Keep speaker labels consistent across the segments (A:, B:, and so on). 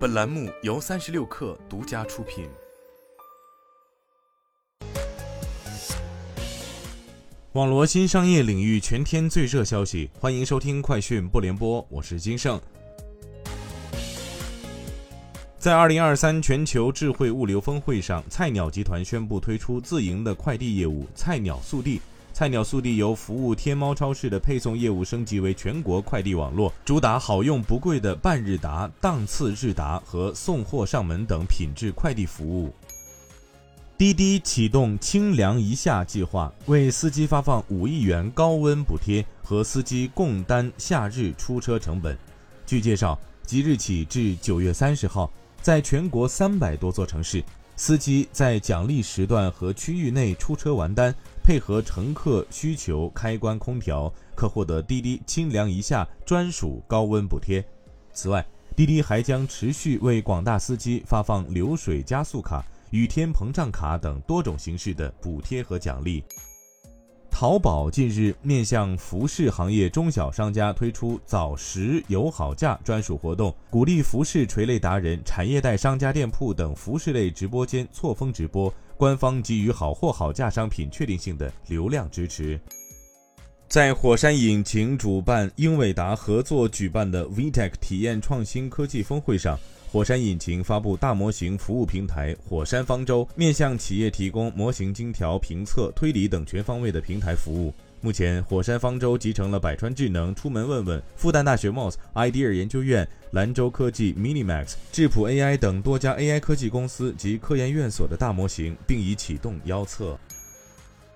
A: 本栏目由三十六氪独家出品。网罗新商业领域全天最热消息，欢迎收听快讯不联播，我是金盛。在二零二三全球智慧物流峰会上，菜鸟集团宣布推出自营的快递业务“菜鸟速递”。菜鸟速递由服务天猫超市的配送业务升级为全国快递网络，主打好用不贵的半日达、档次日达和送货上门等品质快递服务。滴滴启动“清凉一下”计划，为司机发放五亿元高温补贴，和司机共担夏日出车成本。据介绍，即日起至九月三十号，在全国三百多座城市，司机在奖励时段和区域内出车完单。配合乘客需求开关空调，可获得滴滴清凉一下专属高温补贴。此外，滴滴还将持续为广大司机发放流水加速卡、雨天膨胀卡等多种形式的补贴和奖励。淘宝近日面向服饰行业中小商家推出早十友好价专属活动，鼓励服饰垂类达人、产业带商家店铺等服饰类直播间错峰直播。官方给予好货好价商品确定性的流量支持。在火山引擎主办、英伟达合作举办的 VTEC 体验创新科技峰会上，火山引擎发布大模型服务平台“火山方舟”，面向企业提供模型精调、评测、推理等全方位的平台服务。目前，火山方舟集成了百川智能、出门问问、复旦大学 MOS、idea 研究院、兰州科技、Minimax、智谱 AI 等多家 AI 科技公司及科研院所的大模型，并已启动邀测。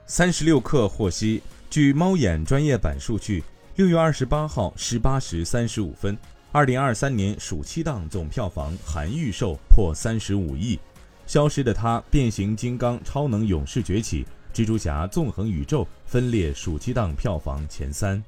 A: 三十六氪获悉，据猫眼专业版数据，六月二十八号十八时三十五分，二零二三年暑期档总票房含预售破三十五亿，《消失的他》、《变形金刚：超能勇士崛起》。蜘蛛侠：纵横宇宙分列暑期档票房前三。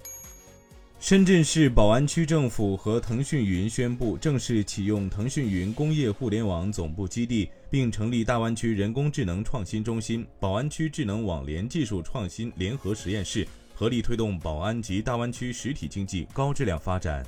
A: 深圳市宝安区政府和腾讯云宣布正式启用腾讯云工业互联网总部基地，并成立大湾区人工智能创新中心、宝安区智能网联技术创新联合实验室，合力推动宝安及大湾区实体经济高质量发展。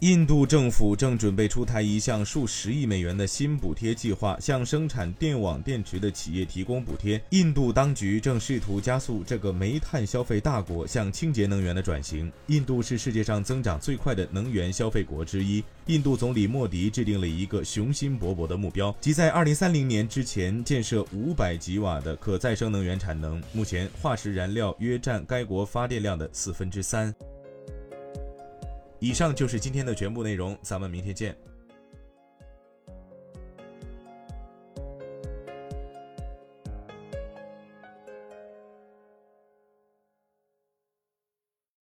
A: 印度政府正准备出台一项数十亿美元的新补贴计划，向生产电网电池的企业提供补贴。印度当局正试图加速这个煤炭消费大国向清洁能源的转型。印度是世界上增长最快的能源消费国之一。印度总理莫迪制定了一个雄心勃勃的目标，即在2030年之前建设500吉瓦的可再生能源产能。目前，化石燃料约占该国发电量的四分之三。以上就是今天的全部内容，咱们明天见。